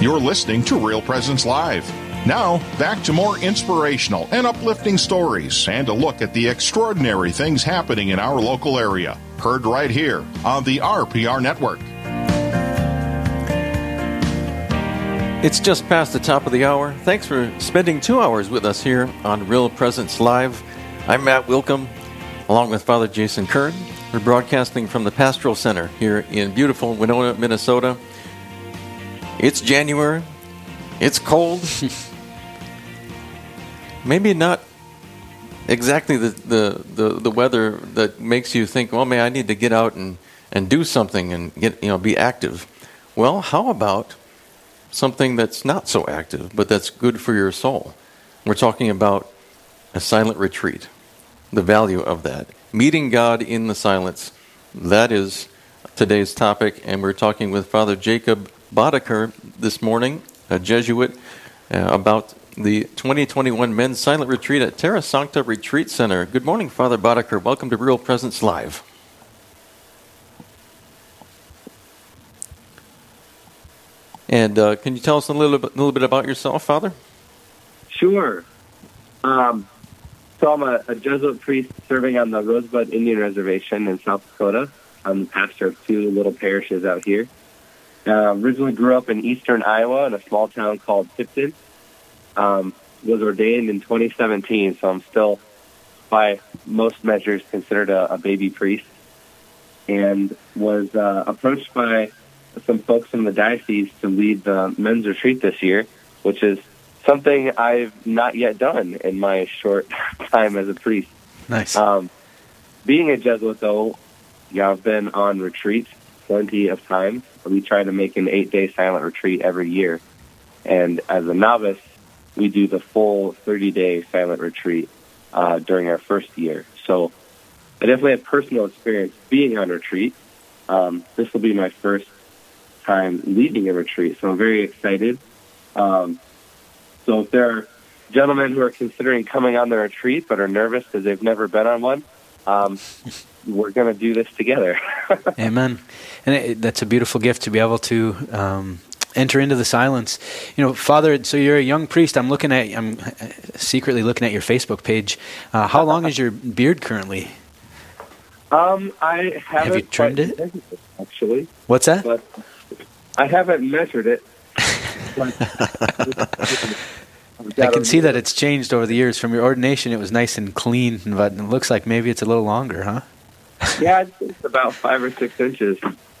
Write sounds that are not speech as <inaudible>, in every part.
You're listening to Real Presence Live. Now, back to more inspirational and uplifting stories and a look at the extraordinary things happening in our local area. Heard right here on the RPR Network. It's just past the top of the hour. Thanks for spending two hours with us here on Real Presence Live. I'm Matt Wilkham, along with Father Jason Kern. We're broadcasting from the Pastoral Center here in beautiful Winona, Minnesota. It's January. It's cold. <laughs> Maybe not exactly the, the, the, the, weather that makes you think, well, man, I need to get out and, and do something and get, you know, be active. Well, how about something that's not so active, but that's good for your soul? We're talking about a silent retreat, the value of that. Meeting God in the silence. That is today's topic, and we're talking with Father Jacob Boddicker this morning, a Jesuit, uh, about the 2021 Men's Silent Retreat at Terra Sancta Retreat Center. Good morning, Father Boddicker. Welcome to Real Presence Live. And uh, can you tell us a little bit, little bit about yourself, Father? Sure. Um, so I'm a, a, Jesuit priest serving on the Rosebud Indian Reservation in South Dakota. I'm the pastor of two little parishes out here. Uh, originally grew up in eastern Iowa in a small town called Tipton. Um, was ordained in 2017, so I'm still, by most measures, considered a, a baby priest. And was uh, approached by some folks from the diocese to lead the men's retreat this year, which is something I've not yet done in my short <laughs> time as a priest. Nice. Um, being a Jesuit, though, yeah, I've been on retreats plenty of time. We try to make an eight day silent retreat every year. And as a novice, we do the full 30 day silent retreat uh, during our first year. So I definitely have personal experience being on retreat. Um, this will be my first time leading a retreat, so I'm very excited. Um, so if there are gentlemen who are considering coming on the retreat but are nervous because they've never been on one, um, we're going to do this together. <laughs> Amen. And it, that's a beautiful gift to be able to um, enter into the silence. You know, Father. So you're a young priest. I'm looking at. I'm secretly looking at your Facebook page. Uh, how long is your beard currently? Um, I haven't. Have you trimmed it? Actually, what's that? But I haven't measured it. <laughs> <laughs> I can see that it's changed over the years. From your ordination, it was nice and clean, but it looks like maybe it's a little longer, huh? <laughs> yeah, it's about five or six inches.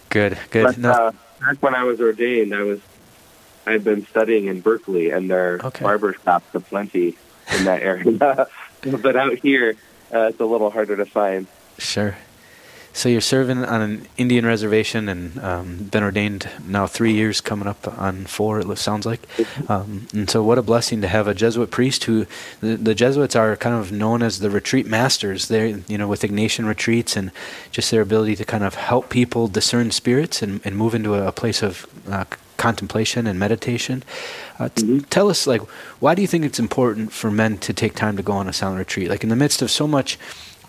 Good, good. But, no. uh, back when I was ordained, I was I had been studying in Berkeley, and there are okay. barber shops aplenty in that area. <laughs> but out here, uh, it's a little harder to find. Sure. So you're serving on an Indian reservation and um, been ordained now three years, coming up on four. It sounds like. Um, and so, what a blessing to have a Jesuit priest who the, the, Jesuits are kind of known as the retreat masters. They, you know, with Ignatian retreats and just their ability to kind of help people discern spirits and, and move into a, a place of uh, contemplation and meditation. Uh, t- mm-hmm. Tell us, like, why do you think it's important for men to take time to go on a silent retreat? Like in the midst of so much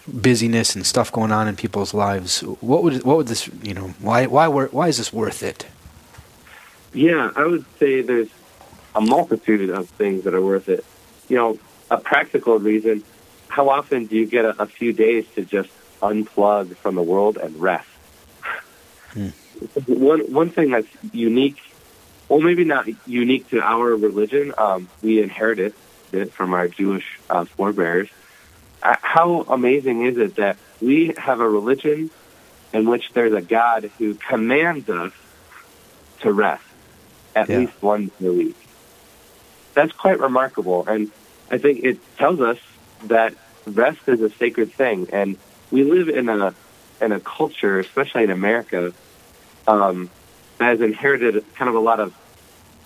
busyness and stuff going on in people's lives, what would what would this you know why why why is this worth it? Yeah, I would say there's a multitude of things that are worth it. You know, a practical reason. How often do you get a, a few days to just unplug from the world and rest? Hmm. One one thing that's unique, well, maybe not unique to our religion. Um, we inherited it from our Jewish uh, forebears how amazing is it that we have a religion in which there's a God who commands us to rest at yeah. least once a week? That's quite remarkable. And I think it tells us that rest is a sacred thing. And we live in a, in a culture, especially in America, um, that has inherited kind of a lot of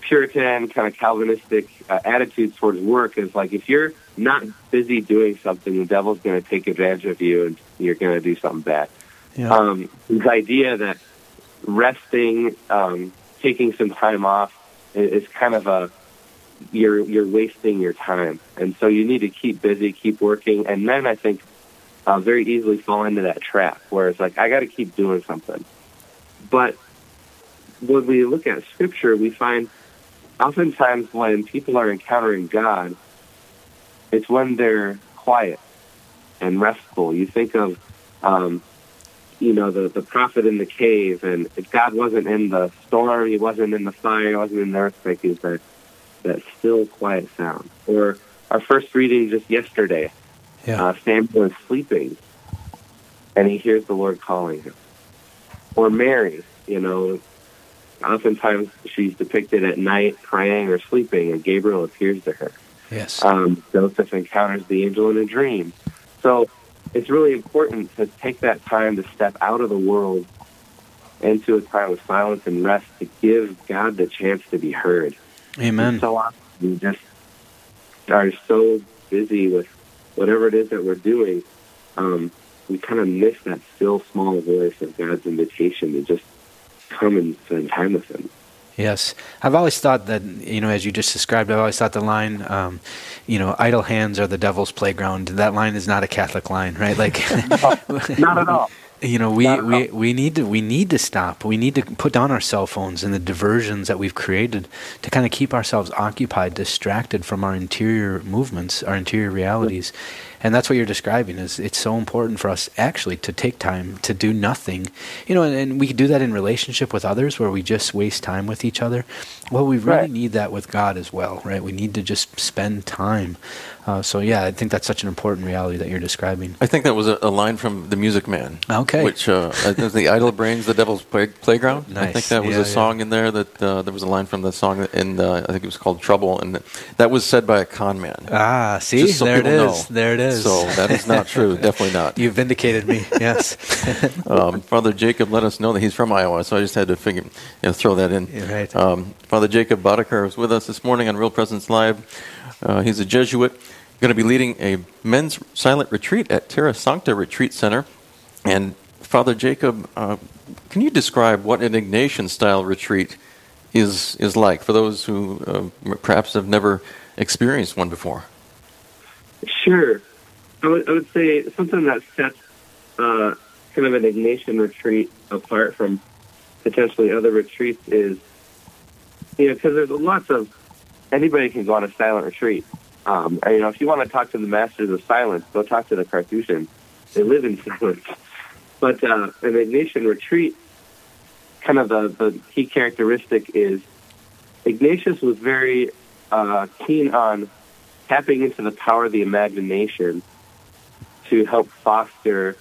Puritan, kind of Calvinistic uh, attitudes towards work. Is like if you're not busy doing something, the devil's going to take advantage of you and you're going to do something bad. Yeah. Um, this idea that resting, um, taking some time off is, is kind of a you're you're wasting your time, and so you need to keep busy, keep working, and then I think uh, very easily fall into that trap where it's like I got to keep doing something. But when we look at Scripture, we find oftentimes when people are encountering God, it's when they're quiet and restful. You think of, um, you know, the, the prophet in the cave, and if God wasn't in the storm, he wasn't in the fire, he wasn't in the earthquake, he's that, that still, quiet sound. Or our first reading just yesterday, Yeah. uh, Samuel is sleeping, and he hears the Lord calling him. Or Mary, you know, oftentimes she's depicted at night praying or sleeping, and Gabriel appears to her. Yes. Um, Joseph encounters the angel in a dream. So it's really important to take that time to step out of the world into a time of silence and rest to give God the chance to be heard. Amen. So often we just are so busy with whatever it is that we're doing, um, we kind of miss that still small voice of God's invitation to just come and spend time with Him. Yes, I've always thought that you know, as you just described, I've always thought the line, um, you know, idle hands are the devil's playground. That line is not a Catholic line, right? Like, <laughs> Not at all. <laughs> you know, we, we, we need to we need to stop. We need to put down our cell phones and the diversions that we've created to kind of keep ourselves occupied, distracted from our interior movements, our interior realities. And that's what you're describing. Is it's so important for us actually to take time to do nothing, you know, and, and we can do that in relationship with others where we just waste time with each other. Well, we really Right. need that with God as well, right? We need to just spend time. Uh, so yeah, I think that's such an important reality that you're describing. I think that was a, a line from The Music Man. Okay. Which, uh, the idle brains, the devil's play, playground. I think that was Yeah, a yeah. song in there that uh, there was a line from the song in, uh, I think it was called Trouble, and that was said by a con man. Ah, see, Just so there it people is. know. There it is. So that is not true. <laughs> Definitely not. You vindicated me. Yes. <laughs> Um, Father Jacob let us know that he's from Iowa, so I just had to figure, you know, throw that in. You're right. Um, Father Jacob Boddicker is with us this morning on Real Presence Live. Uh, he's a Jesuit, going to be leading a men's silent retreat at Terra Sancta Retreat Center. And Father Jacob, uh, can you describe what an Ignatian-style retreat is is like for those who uh, perhaps have never experienced one before? Sure. I would, I would say something that sets uh, kind of an Ignatian retreat apart from potentially other retreats is, you know, because there's lots of, anybody can go on a silent retreat. Um, and, you know, if you want to talk to the masters of silence, go talk to the Carthusians. They live in <laughs> silence. But uh, an Ignatian retreat, kind of the, the key characteristic is Ignatius was very uh, keen on tapping into the power of the imagination to help foster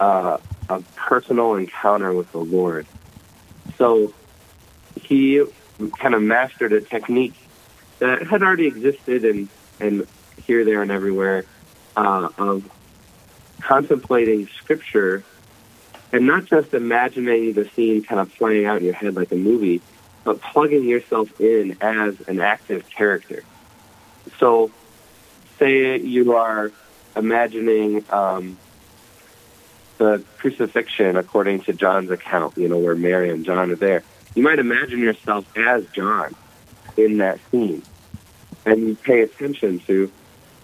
uh, a personal encounter with the Lord. So he kind of mastered a technique that had already existed and, and here, there, and everywhere uh, of contemplating Scripture and not just imagining the scene kind of playing out in your head like a movie, but plugging yourself in as an active character. So, say you are imagining um, the crucifixion according to John's account, you know, where Mary and John are there. You might imagine yourself as John in that scene. And you pay attention to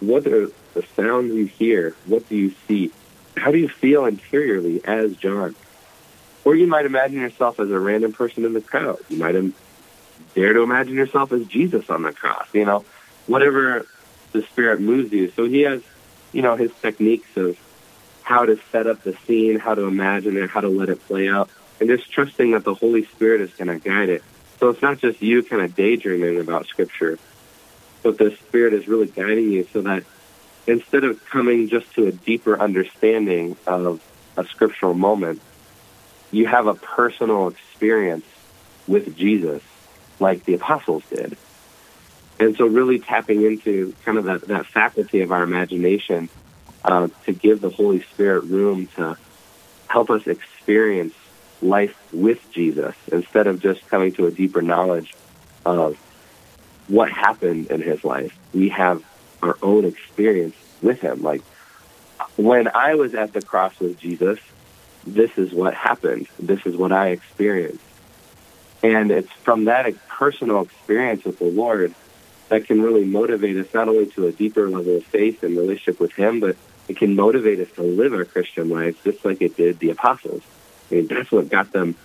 what are the sounds you hear, what do you see, how do you feel interiorly as John? Or you might imagine yourself as a random person in the crowd. You might im- dare to imagine yourself as Jesus on the cross, you know, whatever the Spirit moves you. So he has, you know, his techniques of how to set up the scene, how to imagine it, how to let it play out, and just trusting that the Holy Spirit is going to guide it. So it's not just you kind of daydreaming about Scripture, but the Spirit is really guiding you so that instead of coming just to a deeper understanding of a scriptural moment, you have a personal experience with Jesus like the apostles did. And so really tapping into kind of that, that faculty of our imagination uh, to give the Holy Spirit room to help us experience life with Jesus instead of just coming to a deeper knowledge of what happened in his life. We have our own experience with him. Like when I was at the cross with Jesus, this is what happened. This is what I experienced. And it's from that personal experience with the Lord that can really motivate us not only to a deeper level of faith and relationship with Him, but it can motivate us to live our Christian lives just like it did the apostles. I mean, that's what got them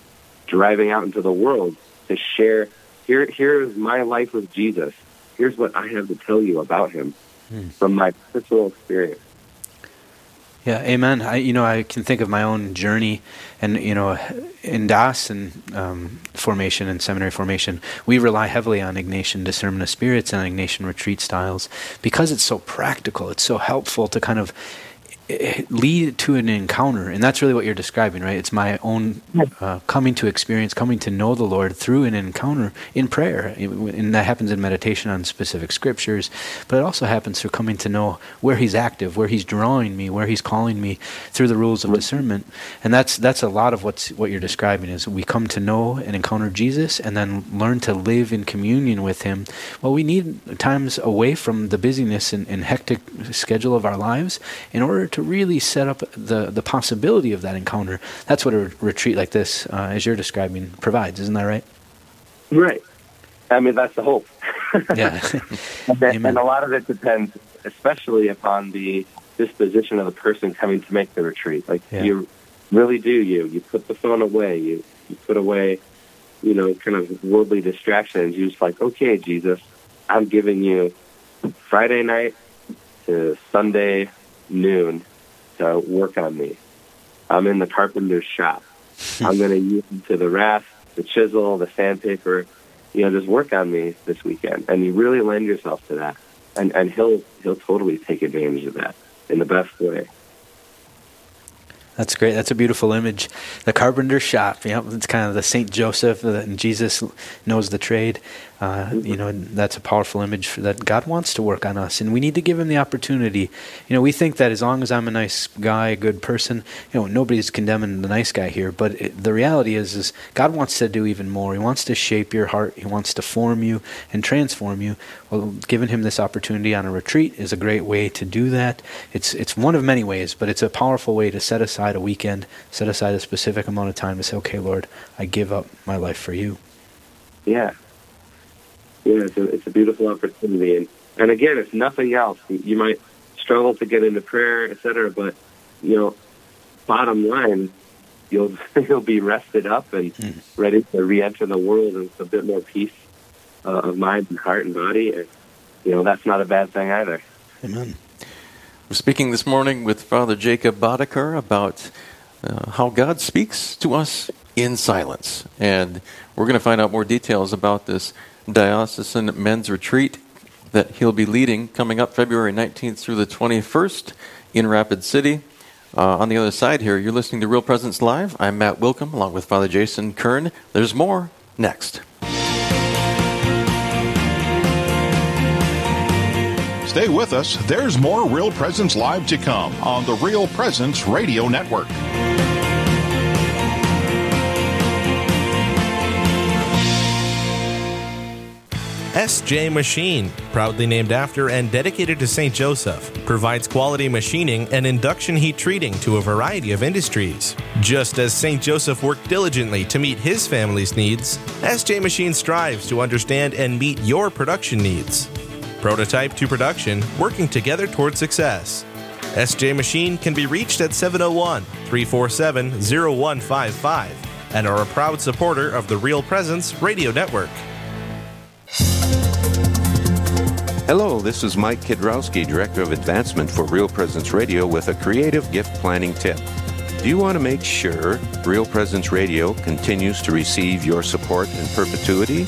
driving out into the world to share here here's my life with Jesus. Here's what I have to tell you about him Hmm. from my personal experience. Yeah, amen. I, you know, I can think of my own journey, and you know, in DAS and um, formation and seminary formation, we rely heavily on Ignatian discernment of spirits and Ignatian retreat styles because it's so practical. It's so helpful to kind of lead to an encounter, and that's really what you're describing, right? It's my own uh, coming to experience, coming to know the Lord through an encounter in prayer, and that happens in meditation on specific scriptures, but it also happens through coming to know where He's active, where He's drawing me, where He's calling me through the rules of discernment, and that's that's a lot of what's what you're describing is we come to know and encounter Jesus, and then learn to live in communion with Him. Well, we need times away from the busyness and, and hectic schedule of our lives in order to really set up the the possibility of that encounter. That's what a retreat like this, uh, as you're describing, provides. Isn't that right? Right. I mean, that's the hope. <laughs> Yeah. And, that- and a lot of it depends, especially upon the disposition of the person coming to make the retreat. Like Yeah. you really do, you you put the phone away, you you put away, you know, kind of worldly distractions. You're just like, okay, Jesus, I'm giving you Friday night to Sunday noon to work on me. I'm in the carpenter's shop. <laughs> I'm going to use to the rasp, the chisel, the sandpaper. You know, just work on me this weekend, and you really lend yourself to that, and and he'll he'll totally take advantage of that in the best way. That's great. That's a beautiful image. The carpenter shop. Yep, it's kind of the Saint Joseph, uh, and Jesus knows the trade. Uh, you know, that's a powerful image that God wants to work on us, and we need to give Him the opportunity. You know, we think that as long as I'm a nice guy, a good person, you know, nobody's condemning the nice guy here. But it, the reality is, is God wants to do even more. He wants to shape your heart. He wants to form you and transform you. Well, giving Him this opportunity on a retreat is a great way to do that. It's it's one of many ways, but it's a powerful way to set aside a weekend, set aside a specific amount of time to say, okay, Lord, I give up my life for you. Yeah, yeah, it's a it's a beautiful opportunity, and and again, if nothing else, you- might struggle to get into prayer, et cetera, but you know, bottom line, you'll <laughs> you'll be rested up and ready to re-enter the world with a bit more peace uh, of mind and heart and body, and you know, that's not a bad thing either. Amen. We're speaking this morning with Father Jacob Boddicker about uh, how God speaks to us in silence. And we're going to find out more details about this diocesan men's retreat that he'll be leading coming up February 19th through the 21st in Rapid City. Uh, on the other side here, you're listening to Real Presence Live. I'm Matt Wilkham along with Father Jason Kern. There's more next. Stay with us. There's more Real Presence Live to come on the Real Presence Radio Network. SJ Machine, proudly named after and dedicated to St. Joseph, provides quality machining and induction heat treating to a variety of industries. Just as St. Joseph worked diligently to meet his family's needs, SJ Machine strives to understand and meet your production needs. Prototype to production, working together toward success. SJ Machine can be reached at 701 347 0155 and are a proud supporter of the Real Presence Radio Network. Hello, this is Mike Kidrowski, Director of Advancement for Real Presence Radio, with a creative gift planning tip. Do you want to make sure Real Presence Radio continues to receive your support in perpetuity?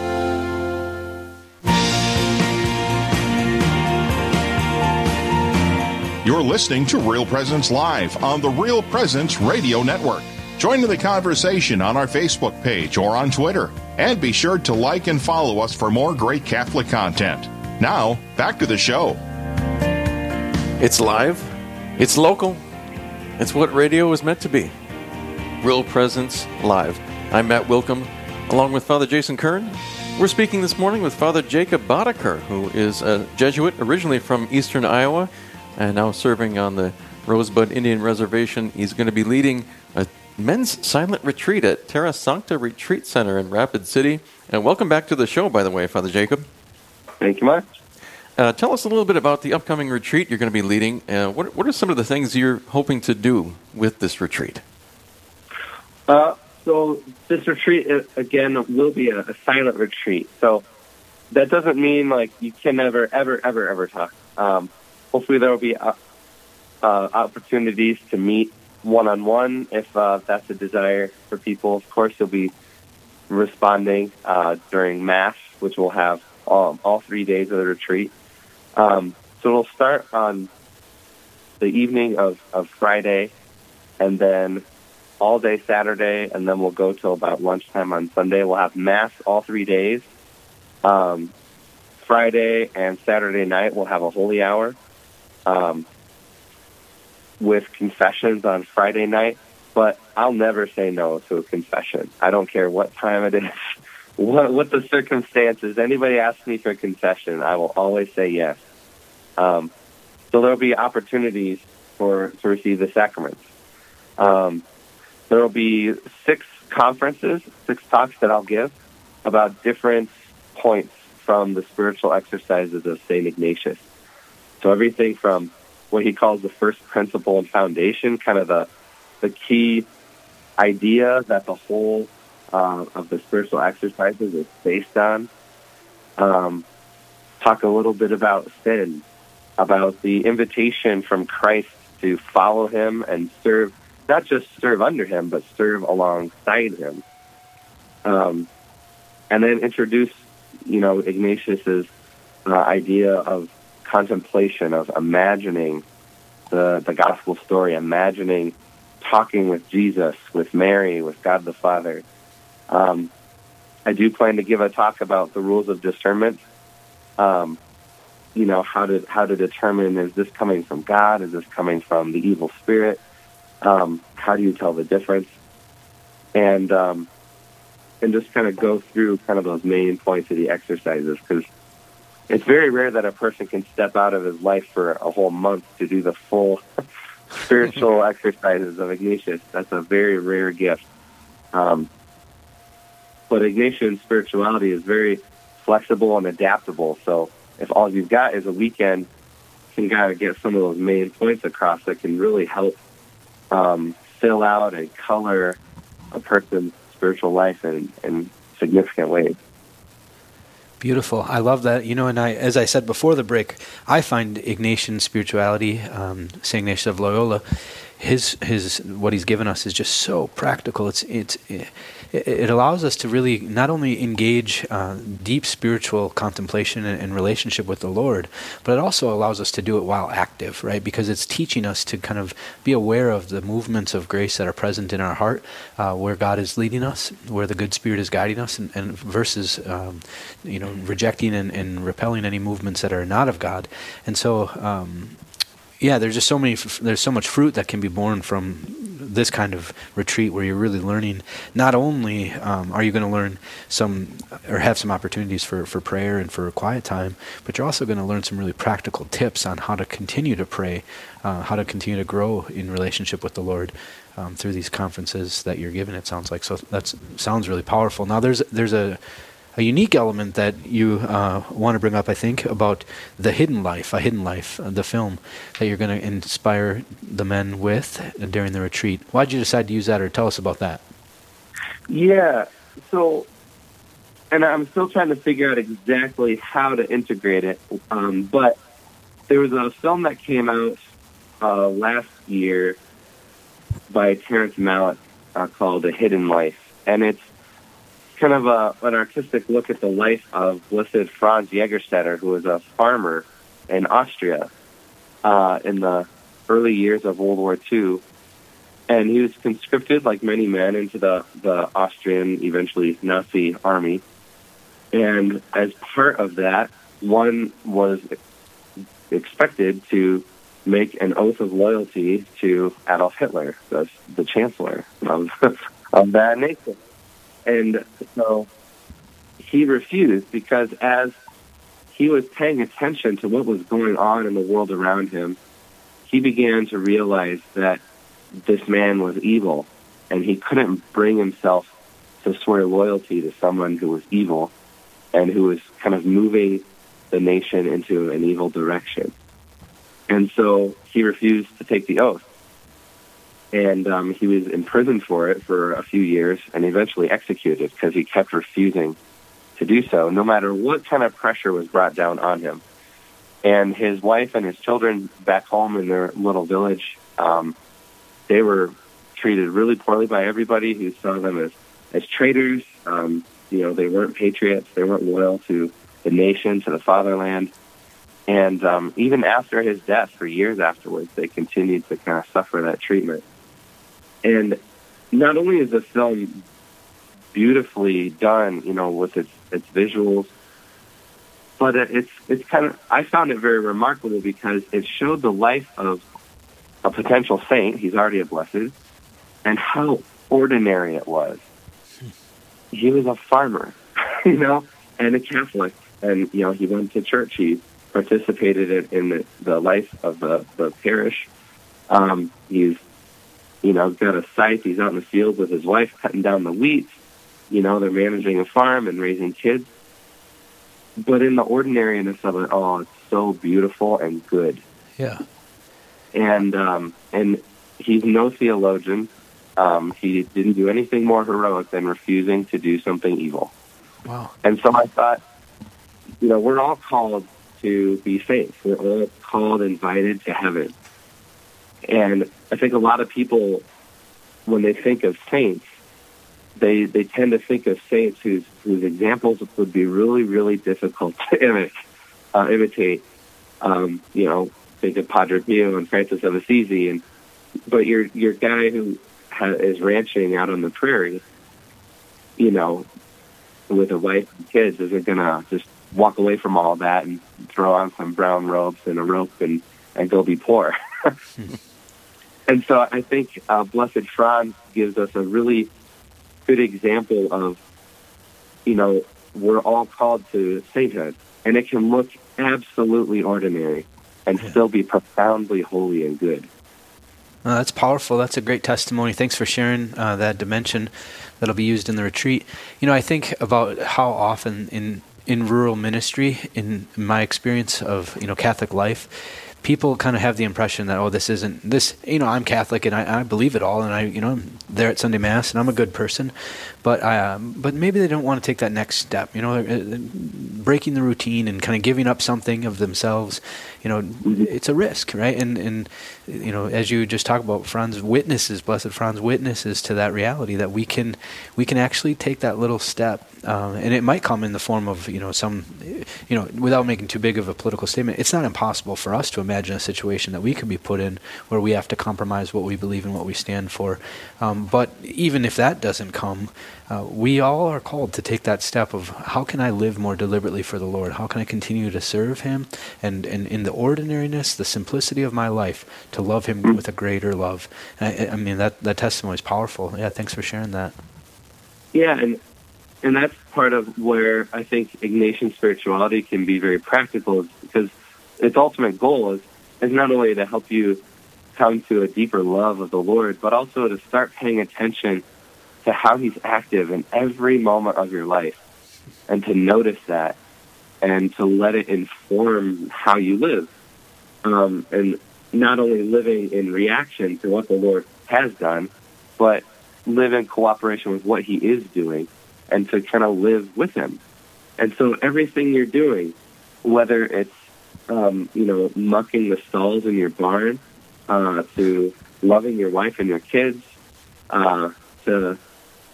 You're listening to Real Presence Live on the Real Presence Radio Network. Join in the conversation on our Facebook page or on Twitter. And be sure to like and follow us for more great Catholic content. Now, back to the show. It's live, it's local, it's what radio is meant to be. Real Presence Live. I'm Matt Wilkham, along with Father Jason Kern. We're speaking this morning with Father Jacob Boddicker, who is a Jesuit originally from eastern Iowa and now serving on the Rosebud Indian Reservation. He's going to be leading a men's silent retreat at Terra Sancta Retreat Center in Rapid City. And welcome back to the show, by the way, Father Jacob. Thank you much. Uh, tell us a little bit about the upcoming retreat you're going to be leading. Uh, what, what are some of the things you're hoping to do with this retreat? Uh, so this retreat uh, again will be a, a, silent retreat. So that doesn't mean like you can never, ever, ever, ever talk. Um, hopefully there will be uh, uh, opportunities to meet one on one if uh, that's a desire for people. Of course, you'll be responding uh, during Mass, which will have all, all three days of the retreat. Um, so it'll start on the evening of, of Friday and then all day Saturday, and then we'll go till about lunchtime on Sunday. We'll have Mass all three days. Um, Friday and Saturday night, we'll have a holy hour um, with confessions on Friday night, but I'll never say no to a confession. I don't care what time it is, <laughs> what, what the circumstances. Anybody asks me for a confession, I will always say yes. Um, so there'll be opportunities for to receive the sacraments. Um, there will be six conferences, six talks that I'll give about different points from the spiritual exercises of St. Ignatius. So everything from what he calls the first principle and foundation, kind of the the key idea that the whole uh, of the spiritual exercises is based on. Um, talk a little bit about sin, about the invitation from Christ to follow him and serve, not just serve under him, but serve alongside him. Um, and then introduce, you know, Ignatius's uh, idea of contemplation of imagining the the gospel story, imagining talking with Jesus, with Mary, with God the Father. Um, I do plan to give a talk about the rules of discernment. Um, you know how to how to determine is this coming from God? Is this coming from the evil spirit? Um, how do you tell the difference? And um, and just kind of go through kind of those main points of the exercises because it's very rare that a person can step out of his life for a whole month to do the full <laughs> spiritual <laughs> exercises of Ignatius. That's a very rare gift. Um, but Ignatian spirituality is very flexible and adaptable. So if all you've got is a weekend, you can kind of get some of those main points across that can really help um, fill out and color a person's spiritual life in, in significant ways. Beautiful. I love that. You know, and I, as I said before the break, I find Ignatian spirituality, um, Saint Ignatius of Loyola, his his what he's given us is just so practical. It's it's it, allows us to really not only engage uh, deep spiritual contemplation and, and, relationship with the Lord, but it also allows us to do it while active, right? Because it's teaching us to kind of be aware of the movements of grace that are present in our heart, uh, where God is leading us, where the good Spirit is guiding us, and, and versus um, you know rejecting and, and, repelling any movements that are not of God. And so. Um, yeah, there's just so many. There's so much fruit that can be born from this kind of retreat where you're really learning. Not only um, are you going to learn some or have some opportunities for, for prayer and for quiet time, but you're also going to learn some really practical tips on how to continue to pray, uh, how to continue to grow in relationship with the Lord. Um, through these conferences that you're given, it sounds like so. That sounds really powerful. Now, there's there's a a unique element that you uh, want to bring up, I think, about the hidden life, a hidden life, uh, the film that you're going to inspire the men with during the retreat. Why did you decide to use that, or tell us about that? Yeah, so, and I'm still trying to figure out exactly how to integrate it, um, but there was a film that came out uh, last year by Terrence Malick uh, called A Hidden Life, and it's kind of a, an artistic look at the life of Blessed Franz Jägerstätter, who was a farmer in Austria uh, in the early years of World War II. And he was conscripted, like many men, into the, the Austrian, eventually Nazi army. And as part of that, one was expected to make an oath of loyalty to Adolf Hitler, the, the chancellor of, <laughs> of that nation. And so he refused because as he was paying attention to what was going on in the world around him, he began to realize that this man was evil and he couldn't bring himself to swear loyalty to someone who was evil and who was kind of moving the nation into an evil direction. And so he refused to take the oath and um, he was imprisoned for it for a few years and eventually executed because he kept refusing to do so, no matter what kind of pressure was brought down on him. And his wife and his children back home in their little village, um, they were treated really poorly by everybody who saw them as, as traitors. Um, you know, they weren't patriots. They weren't loyal to the nation, to the fatherland. And um, even after his death, for years afterwards, they continued to kind of suffer that treatment. And not only is the film beautifully done, you know, with its its visuals, but it's it's kind of I found it very remarkable because it showed the life of a potential saint. He's already a blessed, and how ordinary it was. He was a farmer, <laughs> you know, and a Catholic, and you know he went to church. He participated in, the, the life of the, the parish. Um, he's you know, he's got a scythe. He's out in the field with his wife cutting down the wheat. You know, they're managing a farm and raising kids. But in the ordinariness of it all, it's so beautiful and good. Yeah. And um, and he's no theologian. Um, he didn't do anything more heroic than refusing to do something evil. Wow. And so I thought, you know, we're all called to be saints. We're all called, invited to heaven. And I think a lot of people, when they think of saints, they they tend to think of saints whose whose examples would be really really difficult to <laughs> imitate. Uh, imitate. Um, you know, think of Padre Pio and Francis of Assisi, and but your your guy who ha- is ranching out on the prairie, you know, with a wife and kids, isn't gonna just walk away from all that and throw on some brown robes and a rope and and go be poor. <laughs> <laughs> And so I think uh, Blessed Franz gives us a really good example of, you know, we're all called to sainthood, and it can look absolutely ordinary and yeah. still be profoundly holy and good. Uh, that's powerful. That's a great testimony. Thanks for sharing uh, that dimension that'll be used in the retreat. You know, I think about how often in in rural ministry, in my experience of you know Catholic life, people kind of have the impression that oh this isn't this you know I'm Catholic and I, I believe it all and I you know I'm there at Sunday Mass and I'm a good person, but uh, but maybe they don't want to take that next step you know uh, breaking the routine and kind of giving up something of themselves you know it's a risk right? And and you know as you just talk about Franz witnesses blessed Franz witnesses to that reality that we can we can actually take that little step um, and it might come in the form of you know some you know without making too big of a political statement it's not impossible for us to imagine a situation that we could be put in where we have to compromise what we believe and what we stand for. Um, but even if that doesn't come uh, we all are called to take that step of how can I live more deliberately for the Lord? How can I continue to serve Him? And, and in the ordinariness, the simplicity of my life, to love Him with a greater love. I, I, mean, that, that testimony is powerful. Yeah, thanks for sharing that. Yeah, and and that's part of where I think Ignatian spirituality can be very practical because its ultimate goal is, is not only to help you come to a deeper love of the Lord, but also to start paying attention to how He's active in every moment of your life. and to notice that and to let it inform how you live. Um, and not only living in reaction to what the Lord has done, but live in cooperation with what He is doing and to kind of live with Him. And so everything you're doing, whether it's, um, you know, mucking the stalls in your barn, uh, to loving your wife and your kids, uh, to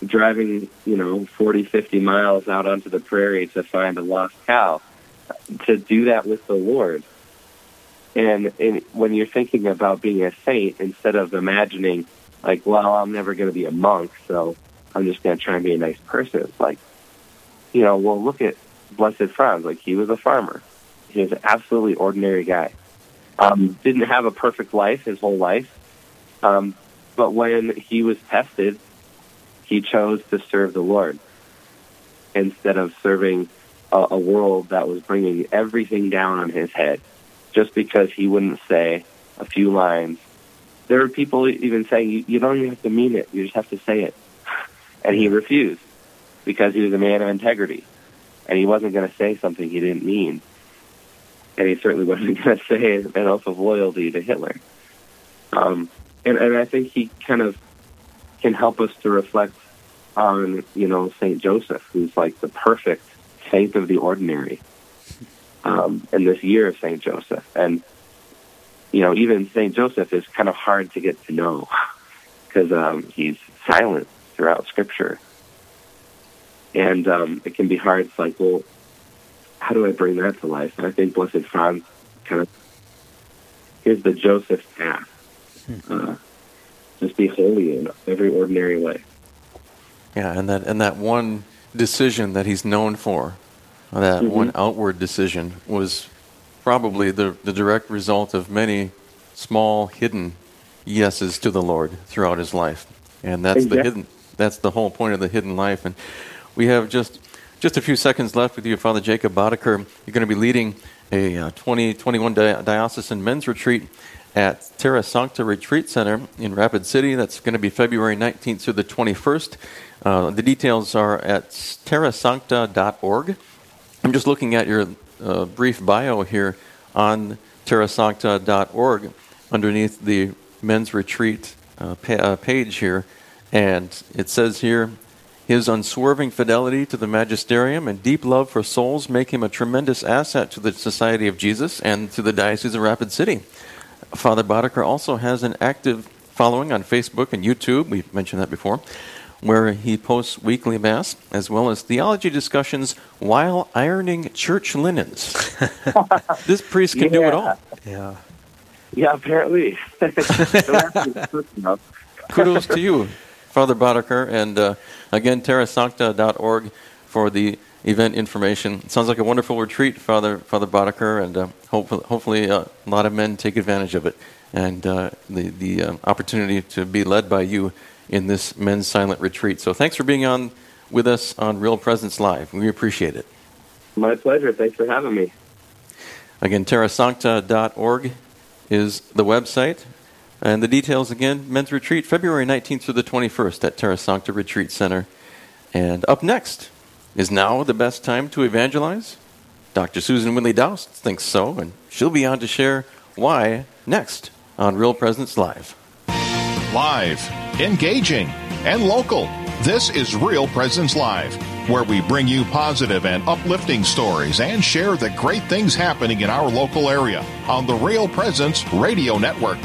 driving, you know, 40, 50 miles out onto the prairie to find a lost cow, to do that with the Lord. And, and when you're thinking about being a saint, instead of imagining, like, well, I'm never going to be a monk, so I'm just going to try and be a nice person, like, you know, well, look at Blessed Franz. Like, he was a farmer. He was an absolutely ordinary guy. Um, didn't have a perfect life his whole life. Um, but when he was tested, he chose to serve the Lord instead of serving a, a world that was bringing everything down on his head just because he wouldn't say a few lines. There were people even saying, you, you don't even have to mean it, you just have to say it. <laughs> And he refused because he was a man of integrity. And he wasn't going to say something he didn't mean. And he certainly wasn't <laughs> going to say an oath of loyalty to Hitler. Um, and, and I think he kind of can help us to reflect on, you know, St. Joseph, who's like the perfect saint of the ordinary um, in this year of St. Joseph. And, you know, even St. Joseph is kind of hard to get to know <laughs> because um, he's silent throughout Scripture. And um, it can be hard. It's like, well, how do I bring that to life? And I think Blessed Franz kind of here's the Joseph path. Uh, just be holy in every ordinary way. Yeah, and that and that one decision that he's known for, that Mhm. one outward decision, was probably the the direct result of many small hidden yeses to the Lord throughout his life, and that's the hidden. That's the whole point of the hidden life. And we have just just a few seconds left with you, Father Jacob Boddicker. You're going to be leading a uh, 2021 di- diocesan men's retreat at Terra Sancta Retreat Center in Rapid City. That's going to be February 19th through the 21st. Uh, the details are at terrasancta.org. I'm just looking at your uh, brief bio here on terrasancta.org underneath the men's retreat uh, pa- uh, page here. And it says here, his unswerving fidelity to the magisterium and deep love for souls make him a tremendous asset to the Society of Jesus and to the Diocese of Rapid City. Father Boddicker also has an active following on Facebook and YouTube. We've mentioned that before, where he posts weekly mass as well as theology discussions while ironing church linens. <laughs> this priest can do it all. Yeah. Yeah, apparently. Don't have to be quick enough. Kudos to you, Father Boddicker, and uh, again, terrasancta.org for the event information. It sounds like a wonderful retreat, Father Father Boddicker, and uh, hopefully, hopefully uh, a lot of men take advantage of it and uh, the the uh, opportunity to be led by you in this men's silent retreat. So, thanks for being on with us on Real Presence Live. We appreciate it. My pleasure. Thanks for having me. Again, terrasancta.org is the website. And the details again, men's retreat, February 19th through the 21st at Terra Sancta Retreat Center. And up next, is now the best time to evangelize? Dr. Susan Windley-Daoust thinks so, and she'll be on to share why next on Real Presence Live. Live, engaging, and local. This is Real Presence Live, where we bring you positive and uplifting stories and share the great things happening in our local area on the Real Presence Radio Network.